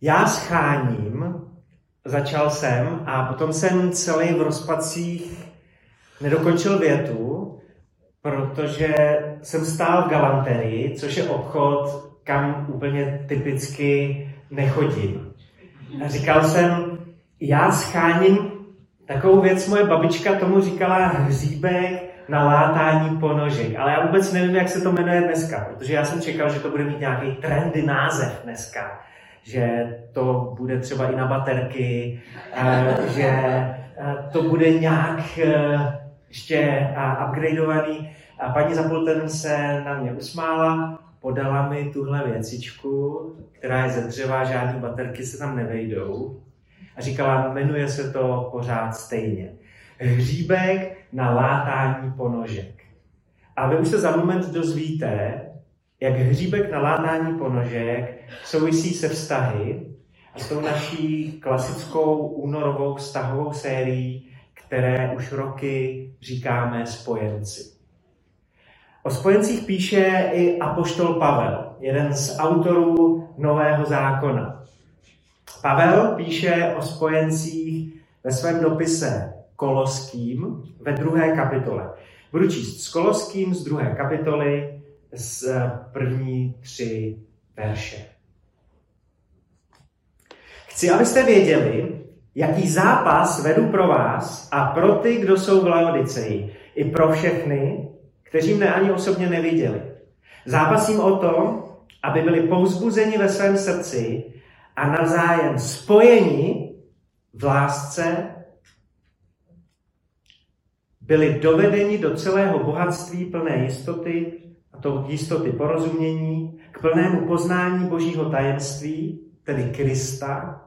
Já scháním, začal jsem a potom jsem celý v rozpacích nedokončil větu, protože jsem stál v galanterii, což je obchod, kam úplně typicky nechodím. A říkal jsem, já scháním takovou věc, moje babička tomu říkala hříbek na látání ponožek, ale já vůbec nevím, jak se to jmenuje dneska, protože já jsem čekal, že to bude mít nějaký trendy název dneska, že to bude třeba i na baterky, že to bude nějak e, ještě upgradeovaný. A paní za pultem se na mě usmála, podala mi tuhle věcičku, která je ze dřeva, žádné baterky se tam nevejdou. A říkala, jmenuje se to pořád stejně. Hříbek na látání ponožek. A vy už se za moment dozvíte, jak hříbek na látání ponožek souvisí se vztahy a s tou naší klasickou únorovou vztahovou sérií, které už roky říkáme spojenci. O spojencích píše i apoštol Pavel, jeden z autorů Nového zákona. Pavel píše o spojencích ve svém dopise Koloským ve druhé kapitole. Budu číst s Koloským z druhé kapitoly z první tři verše. Chci, abyste věděli, jaký zápas vedu pro vás a pro ty, kdo jsou v Laodiceji, i pro všechny, kteří mne ani osobně neviděli. Zápasím o to, aby byli pouzbuzeni ve svém srdci a navzájem spojeni v lásce, byli dovedeni do celého bohatství plné jistoty, to jistoty porozumění, k plnému poznání Božího tajemství, tedy Krista,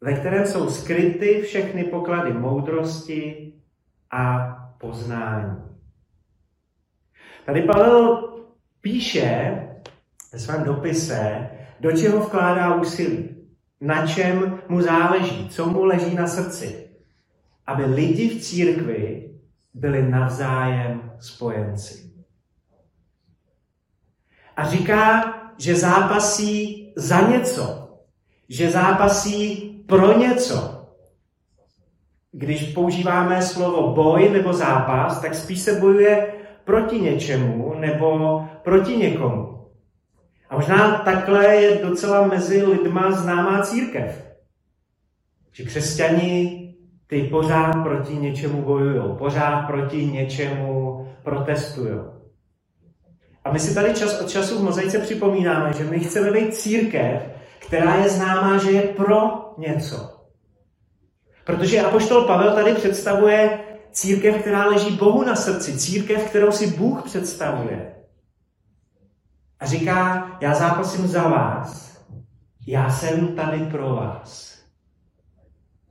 ve kterém jsou skryty všechny poklady moudrosti a poznání. Tady Pavel píše ve svém dopise, do čeho vkládá úsilí, na čem mu záleží, co mu leží na srdci, aby lidi v církvi byli navzájem spojenci. A říká, že zápasí za něco, že zápasí pro něco. Když používáme slovo boj nebo zápas, tak spíš se bojuje proti něčemu nebo proti někomu. A možná takhle je docela mezi lidma známá církev. Že křesťani ty pořád proti něčemu bojují, pořád proti něčemu protestují. My si tady čas od času v mozaice připomínáme, že my chceme být církev, která je známá, že je pro něco. Protože Apoštol Pavel tady představuje církev, která leží Bohu na srdci, církev, kterou si Bůh představuje. A říká, já zápasím za vás, já jsem tady pro vás.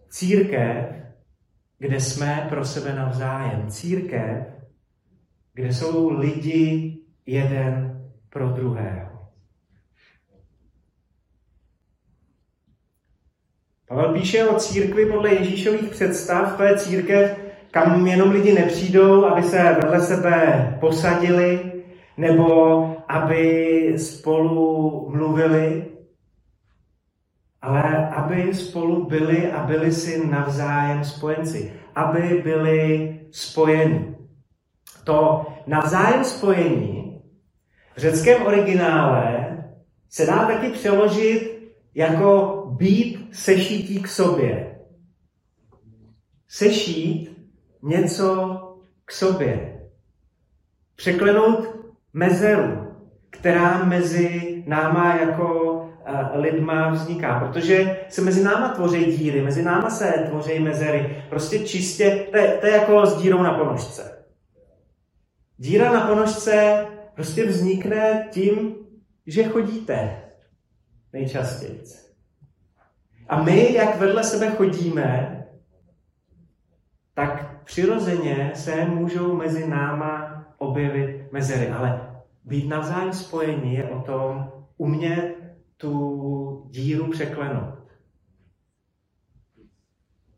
Církev, kde jsme pro sebe navzájem. Církev, kde jsou lidi jeden pro druhého. Pavel píše o církvi podle Ježíšových představ, to je církev, kam jenom lidi nepřijdou, aby se vedle sebe posadili, nebo aby spolu mluvili, ale aby spolu byli a byli si navzájem spojenci. Aby byli spojeni. To navzájem spojení v řeckém originále se dá taky přeložit jako být sešítí k sobě. Sešít něco k sobě. Překlenout mezeru, která mezi náma jako eh, lidma vzniká, protože se mezi náma tvoří díry, mezi náma se tvoří mezery. Prostě čistě, to je, to je jako s dírou na ponožce. Díra na ponožce prostě vznikne tím, že chodíte nejčastěji. A my, jak vedle sebe chodíme, tak přirozeně se můžou mezi náma objevit mezery. Ale být navzájem spojení je o tom umět tu díru překlenout.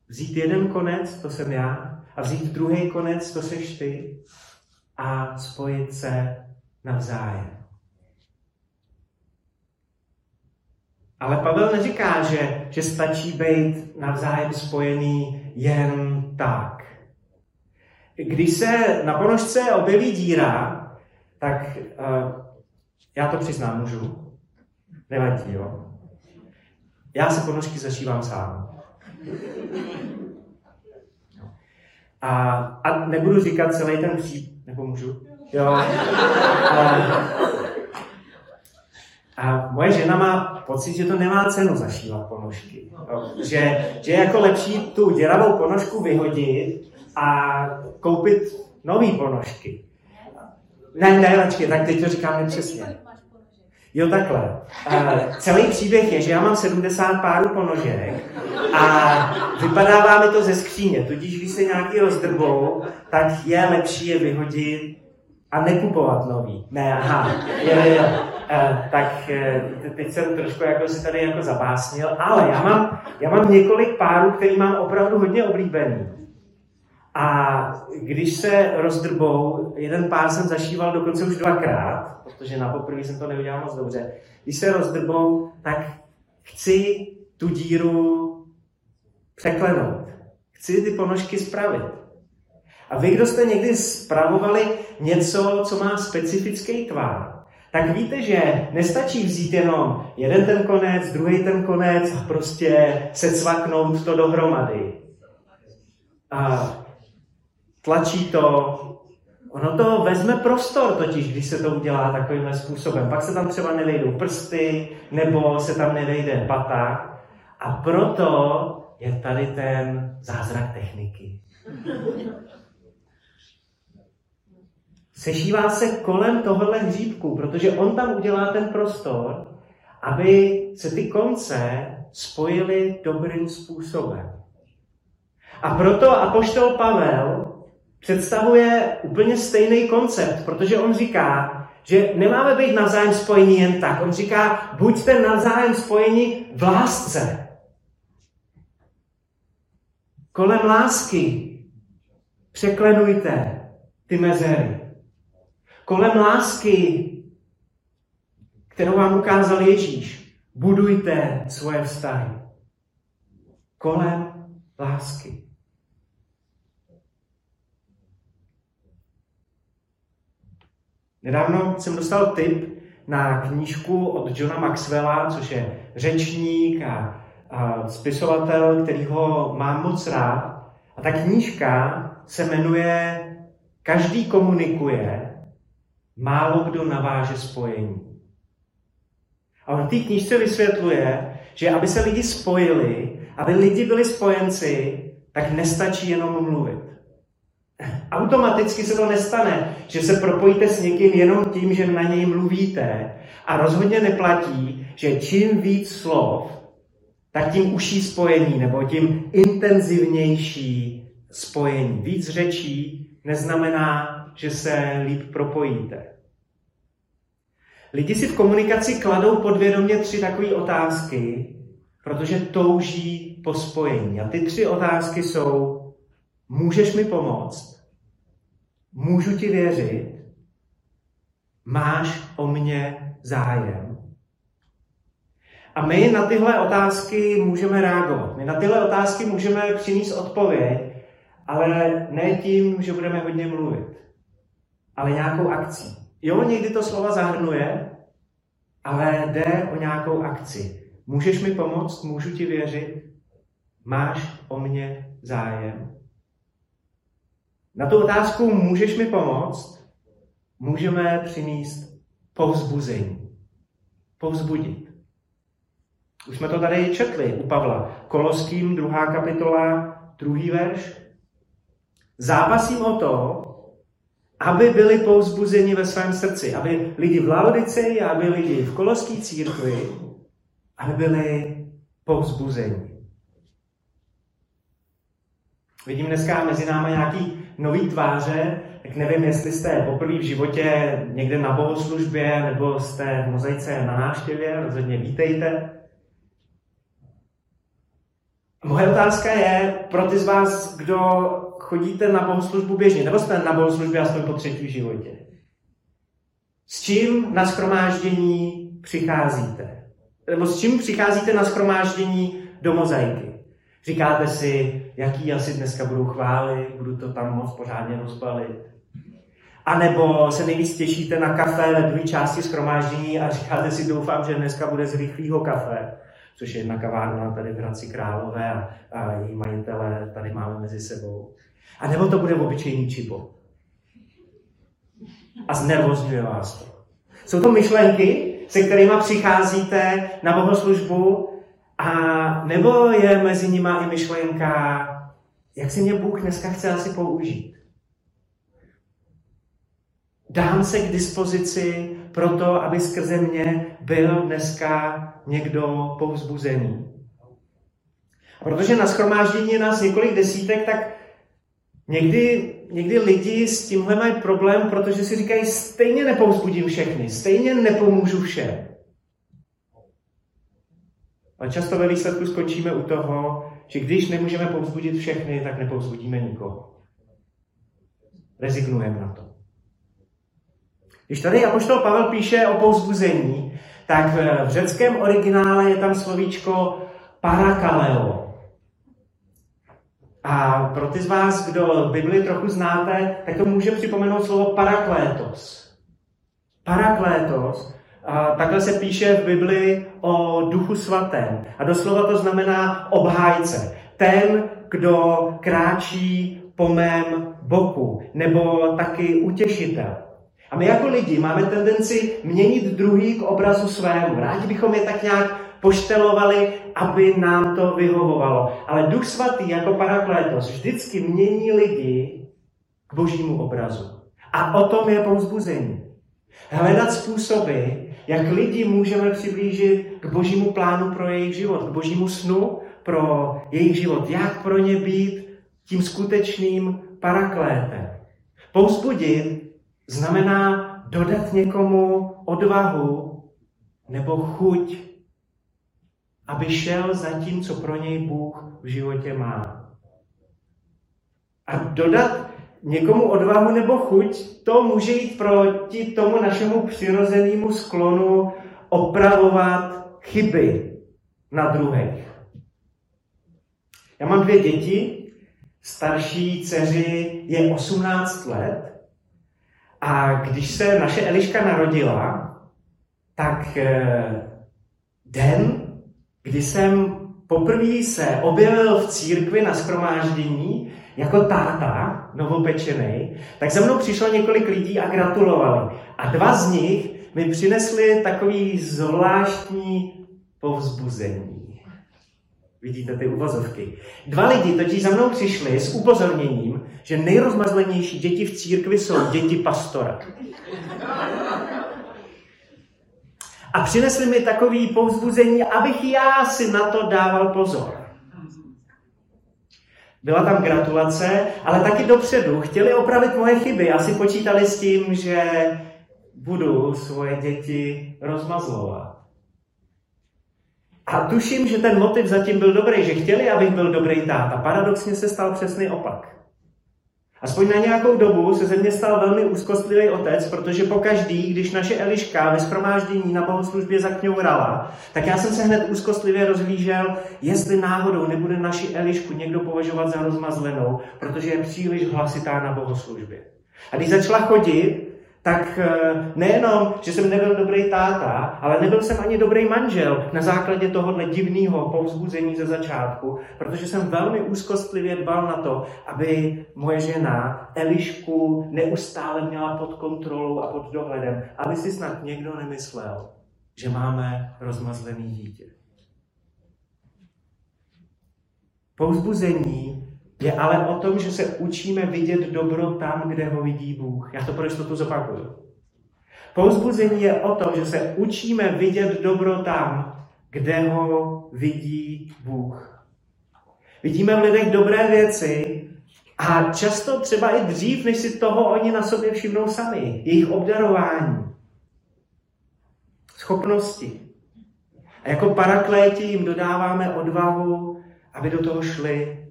Vzít jeden konec, to jsem já, a vzít druhý konec, to seš ty, a spojit se navzájem. Ale Pavel neříká, že, že stačí být navzájem spojený jen tak. Když se na ponožce objeví díra, tak uh, já to přiznám, můžu. Nevadí, jo. Já si ponožky zašívám sám. A, a nebudu říkat celý ten příp, nebo můžu? Jo. A, a moje žena má pocit, že to nemá cenu zašívat ponožky. Jo. Že, že je jako lepší tu děravou ponožku vyhodit a koupit nové ponožky. Ne, ne, račky, tak teď to říkám nepřesně. Jo, takhle. Uh, celý příběh je, že já mám 70 párů ponožek a vypadává mi to ze skříně, tudíž když se nějaký rozdrbou, tak je lepší je vyhodit a nekupovat nový. Ne, aha, jo, jo, jo. Uh, tak uh, teď jsem trošku jako si tady jako zabásnil, ale já mám, já mám několik párů, který mám opravdu hodně oblíbený. A když se rozdrbou, jeden pár jsem zašíval dokonce už dvakrát, protože na poprvé jsem to neudělal moc dobře. Když se rozdrbou, tak chci tu díru překlenout. Chci ty ponožky spravit. A vy, kdo jste někdy spravovali něco, co má specifický tvar, tak víte, že nestačí vzít jenom jeden ten konec, druhý ten konec a prostě se cvaknout to dohromady. A tlačí to. Ono to vezme prostor totiž, když se to udělá takovým způsobem. Pak se tam třeba nevejdou prsty, nebo se tam nevejde pata. A proto je tady ten zázrak techniky. Sešívá se kolem tohohle hříbku, protože on tam udělá ten prostor, aby se ty konce spojily dobrým způsobem. A proto apoštol Pavel představuje úplně stejný koncept, protože on říká, že nemáme být navzájem spojení jen tak. On říká, buďte navzájem spojeni v lásce. Kolem lásky překlenujte ty mezery. Kolem lásky, kterou vám ukázal Ježíš, budujte svoje vztahy. Kolem lásky. Nedávno jsem dostal tip na knížku od Johna Maxwella, což je řečník a, a spisovatel, který ho mám moc rád. A ta knížka se jmenuje Každý komunikuje, málo kdo naváže spojení. A on té knížce vysvětluje, že aby se lidi spojili, aby lidi byli spojenci, tak nestačí jenom mluvit. Automaticky se to nestane, že se propojíte s někým jenom tím, že na něj mluvíte. A rozhodně neplatí, že čím víc slov, tak tím užší spojení nebo tím intenzivnější spojení. Víc řečí neznamená, že se líp propojíte. Lidi si v komunikaci kladou podvědomě tři takové otázky, protože touží po spojení. A ty tři otázky jsou, Můžeš mi pomoct? Můžu ti věřit? Máš o mě zájem? A my na tyhle otázky můžeme reagovat. My na tyhle otázky můžeme přinést odpověď, ale ne tím, že budeme hodně mluvit, ale nějakou akcí. Jo, někdy to slova zahrnuje, ale jde o nějakou akci. Můžeš mi pomoct? Můžu ti věřit? Máš o mě zájem? Na tu otázku můžeš mi pomoct, můžeme přinést povzbuzení. Povzbudit. Už jsme to tady četli u Pavla. Koloským, druhá kapitola, druhý verš. Zápasím o to, aby byli povzbuzeni ve svém srdci. Aby lidi v Laodici, aby lidi v koloské církvi, aby byli povzbuzeni. Vidím dneska mezi námi nějaký nový tváře, tak nevím, jestli jste poprvé v životě někde na bohoslužbě nebo jste v mozaice na návštěvě, rozhodně vítejte. Moje otázka je pro ty z vás, kdo chodíte na bohoslužbu běžně, nebo jste na bohoslužbě aspoň po třetí v životě. S čím na schromáždění přicházíte? nebo s čím přicházíte na schromáždění do mozaiky? Říkáte si, jaký asi dneska budou chvály, budu to tam moc pořádně rozbalit. A nebo se nejvíc těšíte na kafe ve druhé části schromáždění a říkáte si, doufám, že dneska bude z rychlého kafe, což je jedna kavárna tady v Hradci Králové a, a její majitele tady máme mezi sebou. A nebo to bude obyčejný čipo. A znervozňuje vás to. Jsou to myšlenky, se kterými přicházíte na bohoslužbu a nebo je mezi nimi i myšlenka, jak si mě Bůh dneska chce asi použít. Dám se k dispozici pro to, aby skrze mě byl dneska někdo povzbuzený. Protože na schromáždění je nás několik desítek, tak někdy, někdy lidi s tímhle mají problém, protože si říkají, stejně nepovzbudím všechny, stejně nepomůžu všem. Ale často ve výsledku skončíme u toho, že když nemůžeme povzbudit všechny, tak nepovzbudíme nikoho. Rezignujeme na to. Když tady Apoštol Pavel píše o povzbuzení, tak v řeckém originále je tam slovíčko parakaleo. A pro ty z vás, kdo Bibli trochu znáte, tak to může připomenout slovo paraklétos. Paraklétos a takhle se píše v Bibli o duchu svatém. A doslova to znamená obhájce. Ten, kdo kráčí po mém boku, nebo taky utěšitel. A my jako lidi máme tendenci měnit druhý k obrazu svému. Rádi bychom je tak nějak poštelovali, aby nám to vyhovovalo. Ale Duch Svatý jako paraklétos vždycky mění lidi k božímu obrazu. A o tom je pouzbuzení. Hledat způsoby, jak lidi můžeme přiblížit k božímu plánu pro jejich život, k božímu snu pro jejich život, jak pro ně být tím skutečným paraklétem. Pouzbudit znamená dodat někomu odvahu nebo chuť, aby šel za tím, co pro něj Bůh v životě má. A dodat někomu odvahu nebo chuť, to může jít proti tomu našemu přirozenému sklonu opravovat chyby na druhých. Já mám dvě děti, starší dceři je 18 let a když se naše Eliška narodila, tak eh, den, kdy jsem poprvé se objevil v církvi na schromáždění jako táta, novopečený, tak za mnou přišlo několik lidí a gratulovali. A dva z nich mi přinesli takový zvláštní povzbuzení. Vidíte ty uvozovky. Dva lidi totiž za mnou přišli s upozorněním, že nejrozmazlenější děti v církvi jsou děti pastora. A přinesli mi takový povzbuzení, abych já si na to dával pozor. Byla tam gratulace, ale taky dopředu chtěli opravit moje chyby. Asi počítali s tím, že budu svoje děti rozmazlovat. A tuším, že ten motiv zatím byl dobrý, že chtěli, abych byl dobrý táta. Paradoxně se stal přesný opak. Aspoň na nějakou dobu se ze mě stal velmi úzkostlivý otec, protože pokaždý, když naše Eliška ve schromáždění na bohoslužbě zakňourala, tak já jsem se hned úzkostlivě rozhlížel, jestli náhodou nebude naši Elišku někdo považovat za rozmazlenou, protože je příliš hlasitá na bohoslužbě. A když začala chodit, tak eh, nejenom, že jsem nebyl dobrý táta, ale nebyl jsem ani dobrý manžel na základě tohohle divného povzbuzení ze začátku, protože jsem velmi úzkostlivě dbal na to, aby moje žena Elišku neustále měla pod kontrolou a pod dohledem, aby si snad někdo nemyslel, že máme rozmazlený dítě. Povzbuzení je ale o tom, že se učíme vidět dobro tam, kde ho vidí Bůh. Já to pro jistotu zopakuju. Pouzbuzení je o tom, že se učíme vidět dobro tam, kde ho vidí Bůh. Vidíme v lidech dobré věci a často třeba i dřív, než si toho oni na sobě všimnou sami. Jejich obdarování, schopnosti. A jako parakléti jim dodáváme odvahu, aby do toho šli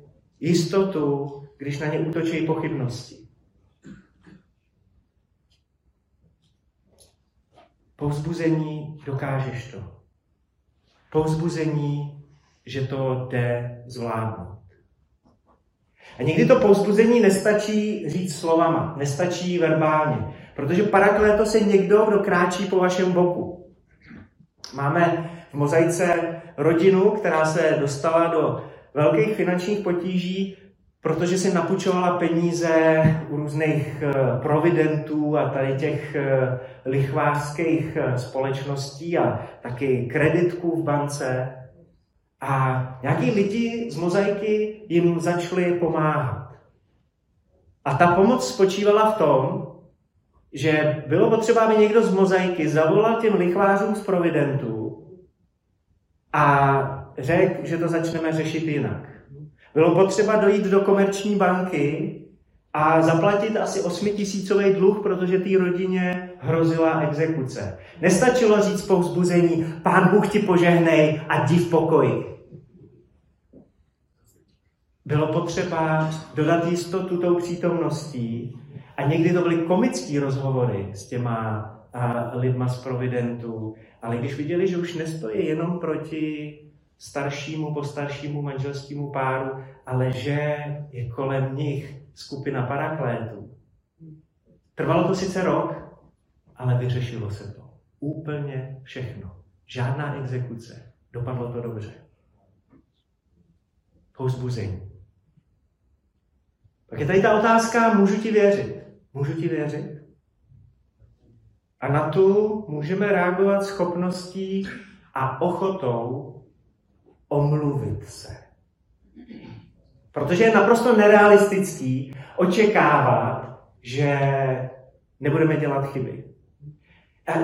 jistotu, když na ně útočí pochybnosti. Povzbuzení dokážeš to. Pouzbuzení, že to jde zvládnout. A někdy to pouzbuzení nestačí říct slovama, nestačí verbálně, protože parakleto se někdo, kdo kráčí po vašem boku. Máme v mozaice rodinu, která se dostala do velkých finančních potíží, protože si napučovala peníze u různých eh, providentů a tady těch eh, lichvářských eh, společností a taky kreditků v bance. A nějaký lidi z mozaiky jim začali pomáhat. A ta pomoc spočívala v tom, že bylo potřeba, aby někdo z mozaiky zavolal těm lichvářům z providentů a řekl, že to začneme řešit jinak. Bylo potřeba dojít do komerční banky a zaplatit asi 8 tisícový dluh, protože té rodině hrozila exekuce. Nestačilo říct po vzbuzení, pán Bůh ti požehnej a jdi v pokoji. Bylo potřeba dodat jistotu tou přítomností a někdy to byly komické rozhovory s těma a, lidma z Providentu, ale když viděli, že už nestojí jenom proti staršímu, postaršímu manželskému páru, ale že je kolem nich skupina paraklétů. Trvalo to sice rok, ale vyřešilo se to. Úplně všechno. Žádná exekuce. Dopadlo to dobře. Pouzbuzení. Pak je tady ta otázka, můžu ti věřit? Můžu ti věřit? A na tu můžeme reagovat schopností a ochotou omluvit se. Protože je naprosto nerealistický očekávat, že nebudeme dělat chyby.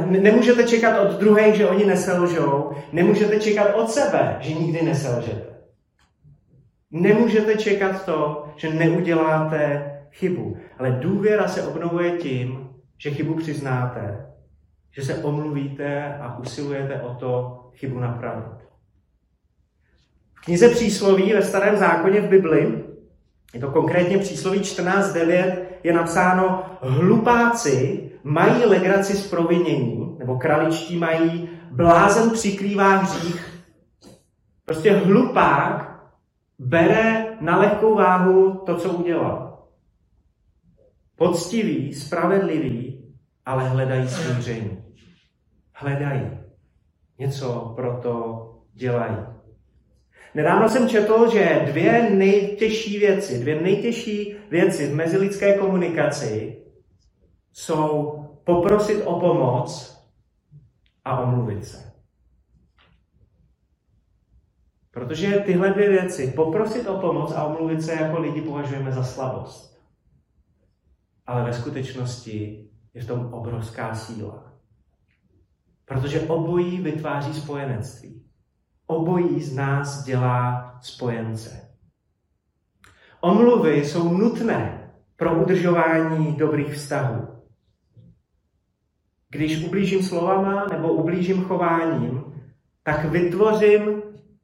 Nemůžete čekat od druhých, že oni neselžou. Nemůžete čekat od sebe, že nikdy neselžete. Nemůžete čekat to, že neuděláte chybu. Ale důvěra se obnovuje tím, že chybu přiznáte, že se omluvíte a usilujete o to chybu napravit. Knize přísloví ve starém zákoně v Bibli, je to konkrétně přísloví 14.9, je napsáno hlupáci mají legraci z provinění, nebo kraličtí mají blázen přikrývá hřích. Prostě hlupák bere na lehkou váhu to, co udělal. Poctivý, spravedlivý, ale hledají smíření. Hledají. Něco pro to dělají. Nedávno jsem četl, že dvě nejtěžší věci, dvě nejtěžší věci v mezilidské komunikaci jsou poprosit o pomoc a omluvit se. Protože tyhle dvě věci, poprosit o pomoc a omluvit se jako lidi považujeme za slabost. Ale ve skutečnosti je v tom obrovská síla. Protože obojí vytváří spojenectví. Obojí z nás dělá spojence. Omluvy jsou nutné pro udržování dobrých vztahů. Když ublížím slovama nebo ublížím chováním, tak vytvořím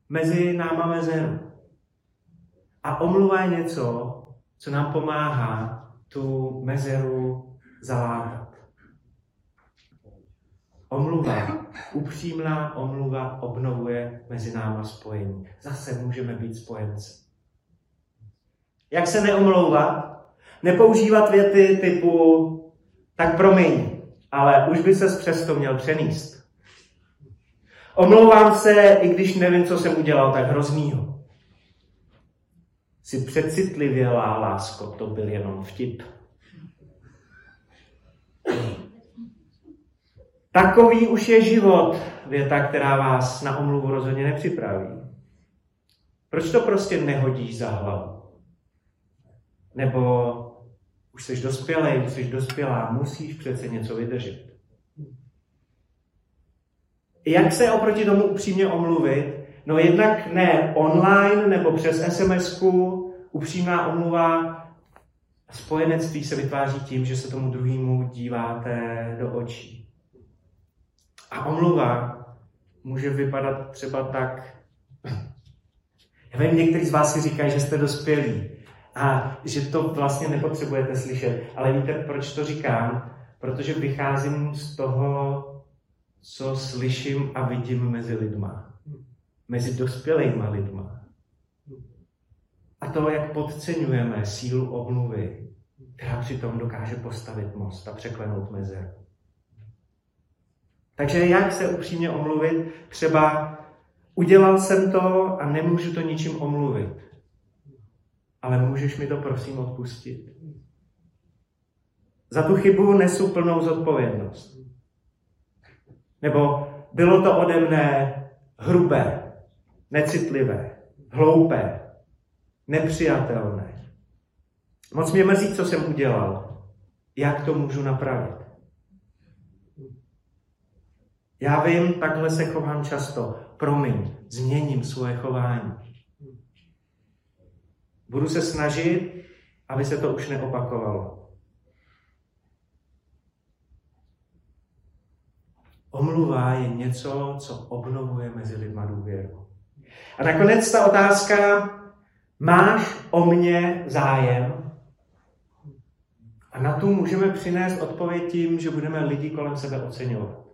mezi náma mezeru. A omluva je něco, co nám pomáhá tu mezeru zalátat. Omluva, upřímná omluva obnovuje mezi náma spojení. Zase můžeme být spojenci. Jak se neomlouvat? Nepoužívat věty typu tak promiň, ale už by se přesto měl přenést. Omlouvám se, i když nevím, co jsem udělal tak hroznýho. Si přecitlivělá, lásko, to byl jenom vtip. Takový už je život, věta, která vás na omluvu rozhodně nepřipraví. Proč to prostě nehodíš za hlavu? Nebo už jsi dospělý, už jsi dospělá, musíš přece něco vydržet. Jak se oproti tomu upřímně omluvit? No jednak ne online nebo přes sms upřímná omluva spojenectví se vytváří tím, že se tomu druhému díváte do očí. Omluva může vypadat třeba tak, já vím, někteří z vás si říkají, že jste dospělí a že to vlastně nepotřebujete slyšet. Ale víte, proč to říkám? Protože vycházím z toho, co slyším a vidím mezi lidma. mezi dospělými lidma. A to, jak podceňujeme sílu omluvy, která přitom dokáže postavit most a překlenout mezeru. Takže jak se upřímně omluvit? Třeba udělal jsem to a nemůžu to ničím omluvit. Ale můžeš mi to prosím odpustit. Za tu chybu nesu plnou zodpovědnost. Nebo bylo to ode mne hrubé, necitlivé, hloupé, nepřijatelné. Moc mě mrzí, co jsem udělal. Jak to můžu napravit? Já vím, takhle se chovám často. Promiň, změním svoje chování. Budu se snažit, aby se to už neopakovalo. Omluva je něco, co obnovuje mezi lidma důvěru. A nakonec ta otázka, máš o mě zájem? A na tu můžeme přinést odpověď tím, že budeme lidi kolem sebe oceňovat.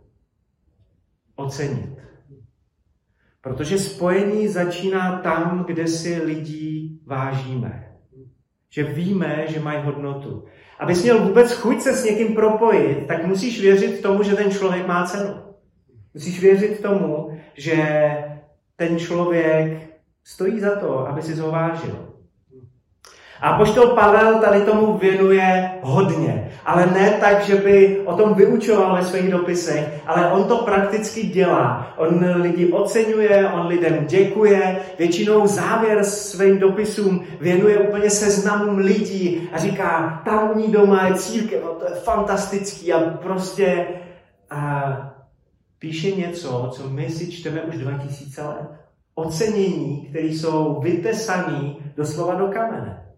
Ocenit. Protože spojení začíná tam, kde si lidí vážíme. Že víme, že mají hodnotu. Abys měl vůbec chuť se s někým propojit, tak musíš věřit tomu, že ten člověk má cenu. Musíš věřit tomu, že ten člověk stojí za to, aby si ho vážil. A poštol Pavel tady tomu věnuje hodně. Ale ne tak, že by o tom vyučoval ve svých dopisech, ale on to prakticky dělá. On lidi oceňuje, on lidem děkuje, většinou závěr svým dopisům věnuje úplně seznamům lidí a říká, tamní doma je církev, no to je fantastický a prostě a píše něco, co my si čteme už 2000 let. Ocenění, které jsou vytesané doslova do kamene.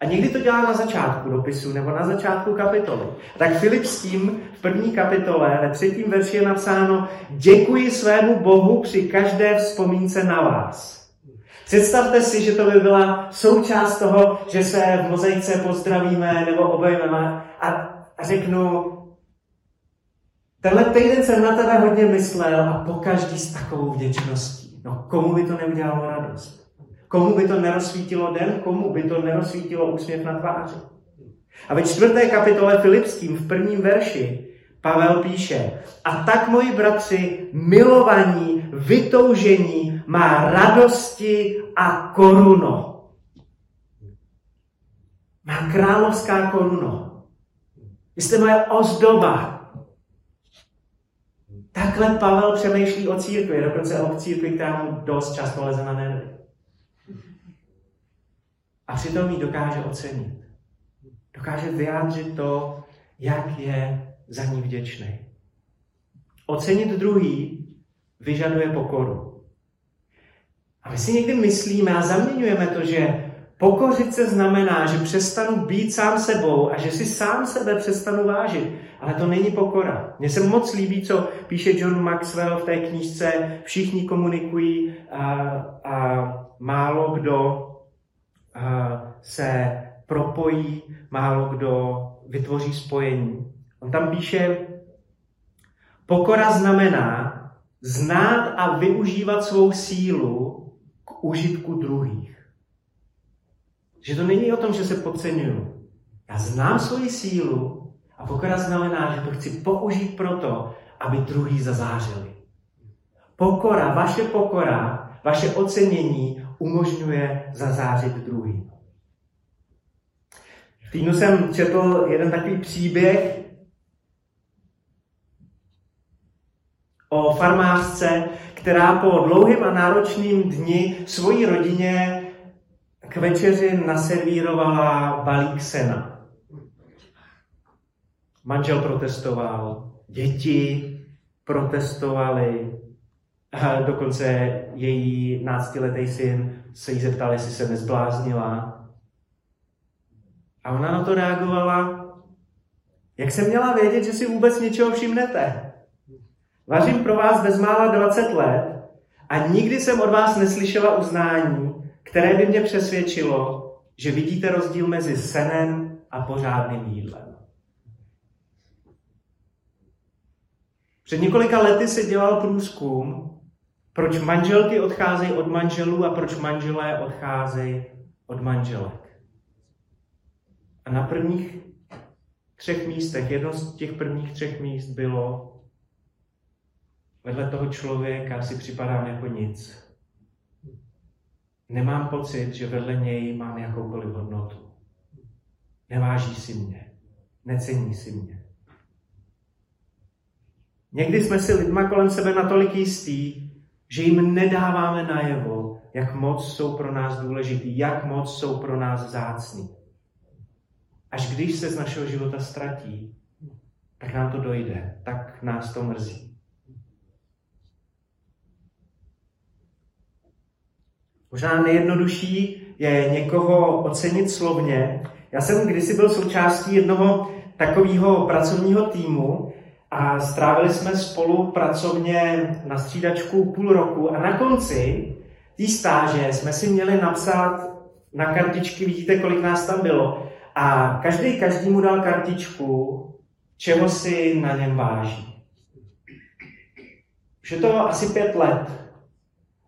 A někdy to dělá na začátku dopisu nebo na začátku kapitoly. Tak Filip s tím v první kapitole ve třetím verši je napsáno Děkuji svému Bohu při každé vzpomínce na vás. Představte si, že to by byla součást toho, že se v mozaice pozdravíme nebo obejmeme a, a řeknu, tenhle týden jsem na tebe hodně myslel a po každý s takovou vděčností. No komu by to neudělalo radost? Komu by to nerozsvítilo den, komu by to nerozsvítilo úsměv na tváři. A ve čtvrté kapitole Filipským v prvním verši Pavel píše, a tak, moji bratři, milovaní, vytoužení, má radosti a koruno. Má královská koruno. Vy jste moje ozdoba. Takhle Pavel přemýšlí o církvi, dokonce o církvi, která mu dost často leze na nervy. A přitom ji dokáže ocenit. Dokáže vyjádřit to, jak je za ní vděčný. Ocenit druhý vyžaduje pokoru. A my si někdy myslíme a zaměňujeme to, že pokořit se znamená, že přestanu být sám sebou a že si sám sebe přestanu vážit. Ale to není pokora. Mně se moc líbí, co píše John Maxwell v té knížce Všichni komunikují a, a málo kdo se propojí, málo kdo vytvoří spojení. On tam píše, pokora znamená znát a využívat svou sílu k užitku druhých. Že to není o tom, že se podceňuju. Já znám svoji sílu a pokora znamená, že to chci použít proto, aby druhý zazářili. Pokora, vaše pokora, vaše ocenění umožňuje zazářit druhý. V týdnu jsem četl jeden takový příběh o farmářce, která po dlouhým a náročným dni svojí rodině k večeři naservírovala balík sena. Manžel protestoval, děti protestovali, dokonce její náctiletý syn se jí zeptal, jestli se nezbláznila. A ona na to reagovala, jak jsem měla vědět, že si vůbec něčeho všimnete? Vařím pro vás bezmála 20 let a nikdy jsem od vás neslyšela uznání, které by mě přesvědčilo, že vidíte rozdíl mezi senem a pořádným jídlem. Před několika lety se dělal průzkum Proč manželky odcházejí od manželů a proč manželé odcházejí od manželek. A na prvních třech místech, jedno z těch prvních třech míst bylo, vedle toho člověka si připadám jako nic. Nemám pocit, že vedle něj mám jakoukoliv hodnotu. Neváží si mě. Necení si mě. Někdy jsme si lidma kolem sebe natolik jistí, že jim nedáváme najevo, jak moc jsou pro nás důležitý, jak moc jsou pro nás zácní. Až když se z našeho života ztratí, tak nám to dojde, tak nás to mrzí. Možná nejjednodušší je někoho ocenit slovně. Já jsem kdysi byl součástí jednoho takového pracovního týmu a strávili jsme spolu pracovně na střídačku půl roku a na konci té stáže jsme si měli napsat na kartičky, vidíte, kolik nás tam bylo, a každý každému dal kartičku, čeho si na něm váží. Už je to asi pět let.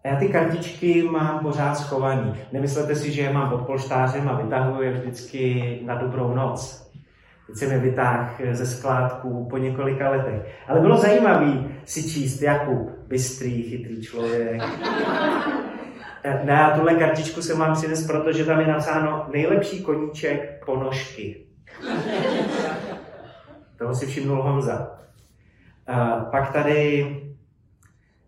A já ty kartičky mám pořád schovaný. Nemyslete si, že je mám pod polštářem a vytahuji je vždycky na dobrou noc. Teď jsem je vytáhl ze skládku po několika letech. Ale bylo zajímavé si číst Jakub, bystrý, chytrý člověk. Ne, a tuhle kartičku jsem vám přines, protože tam je napsáno nejlepší koníček ponožky. Toho si všimnul Honza. A pak tady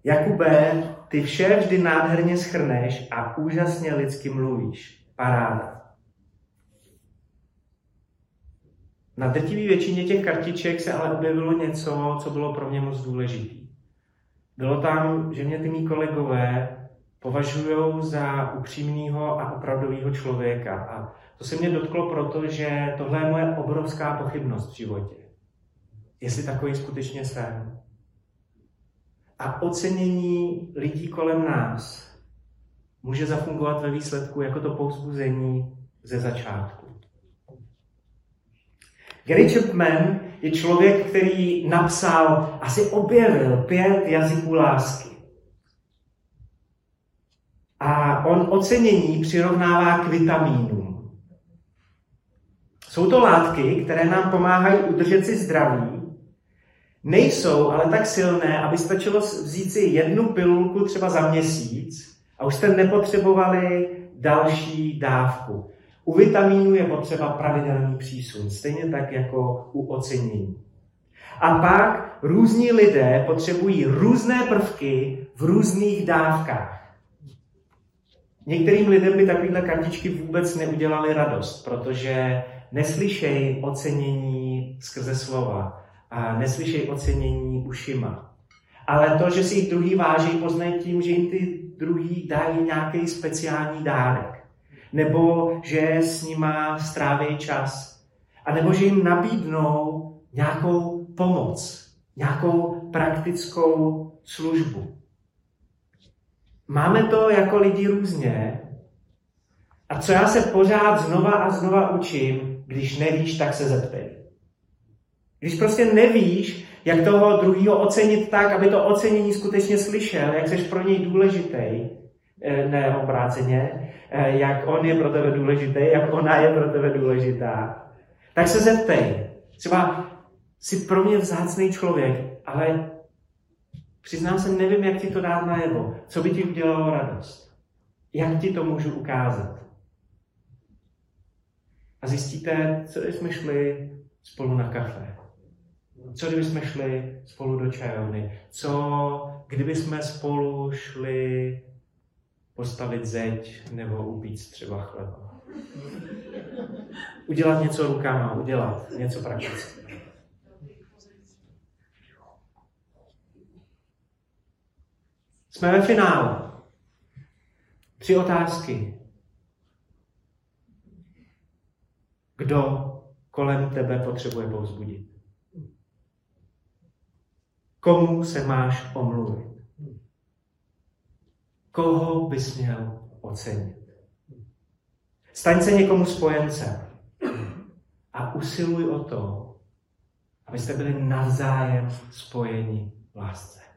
Jakube, ty vše vždy nádherně schrneš a úžasně lidsky mluvíš. Paráda. Na drtivé většině těch kartiček se ale objevilo něco, co bylo pro mě moc důležité. Bylo tam, že mě ty mý kolegové považují za upřímného a opravdového člověka. A to se mě dotklo proto, že tohle je moje obrovská pochybnost v životě. Jestli takový skutečně jsem. A ocenění lidí kolem nás může zafungovat ve výsledku jako to pouzbuzení ze začátku. Gary Chapman je člověk, který napsal, asi objevil pět jazyků lásky. A on ocenění přirovnává k vitamínům. Jsou to látky, které nám pomáhají udržet si zdraví. Nejsou ale tak silné, aby stačilo vzít si jednu pilulku třeba za měsíc a už jste nepotřebovali další dávku. U vitamínů je potřeba pravidelný přísun, stejně tak jako u ocenění. A pak různí lidé potřebují různé prvky v různých dávkách. Některým lidem by takovéhle kartičky vůbec neudělaly radost, protože neslyšejí ocenění skrze slova a neslyšejí ocenění ušima. Ale to, že si jich druhý váží, poznají tím, že jim ty druhý dají nějaký speciální dárek nebo že s nima stráví čas, a nebo že jim nabídnou nějakou pomoc, nějakou praktickou službu. Máme to jako lidi různě. A co já se pořád znova a znova učím, když nevíš, tak se zeptej. Když prostě nevíš, jak toho druhého ocenit tak, aby to ocenění skutečně slyšel, jak jsi pro něj důležitý, eh, ne obráceně, Eh, jak on je pro tebe důležitý, jak ona je pro tebe důležitá, tak se zeptej. Třeba jsi pro mě vzácný člověk, ale přiznám se, nevím, jak ti to dát najevo. Co by ti udělalo radost? Jak ti to můžu ukázat? A zjistíte, co jsme šli spolu na kafe. Co kdyby jsme šli spolu do čajovny? Co kdyby jsme spolu šli postavit zeď nebo upít třeba chleba. Udělat něco rukama, udělat něco praktického. Jsme ve finále. Tři otázky. Kdo kolem tebe potřebuje povzbudit? Komu se máš omluvit? Koho bys měl ocenit. Staň se někomu spojencem a usiluj o to, abyste byli navzájem spojeni v lásce.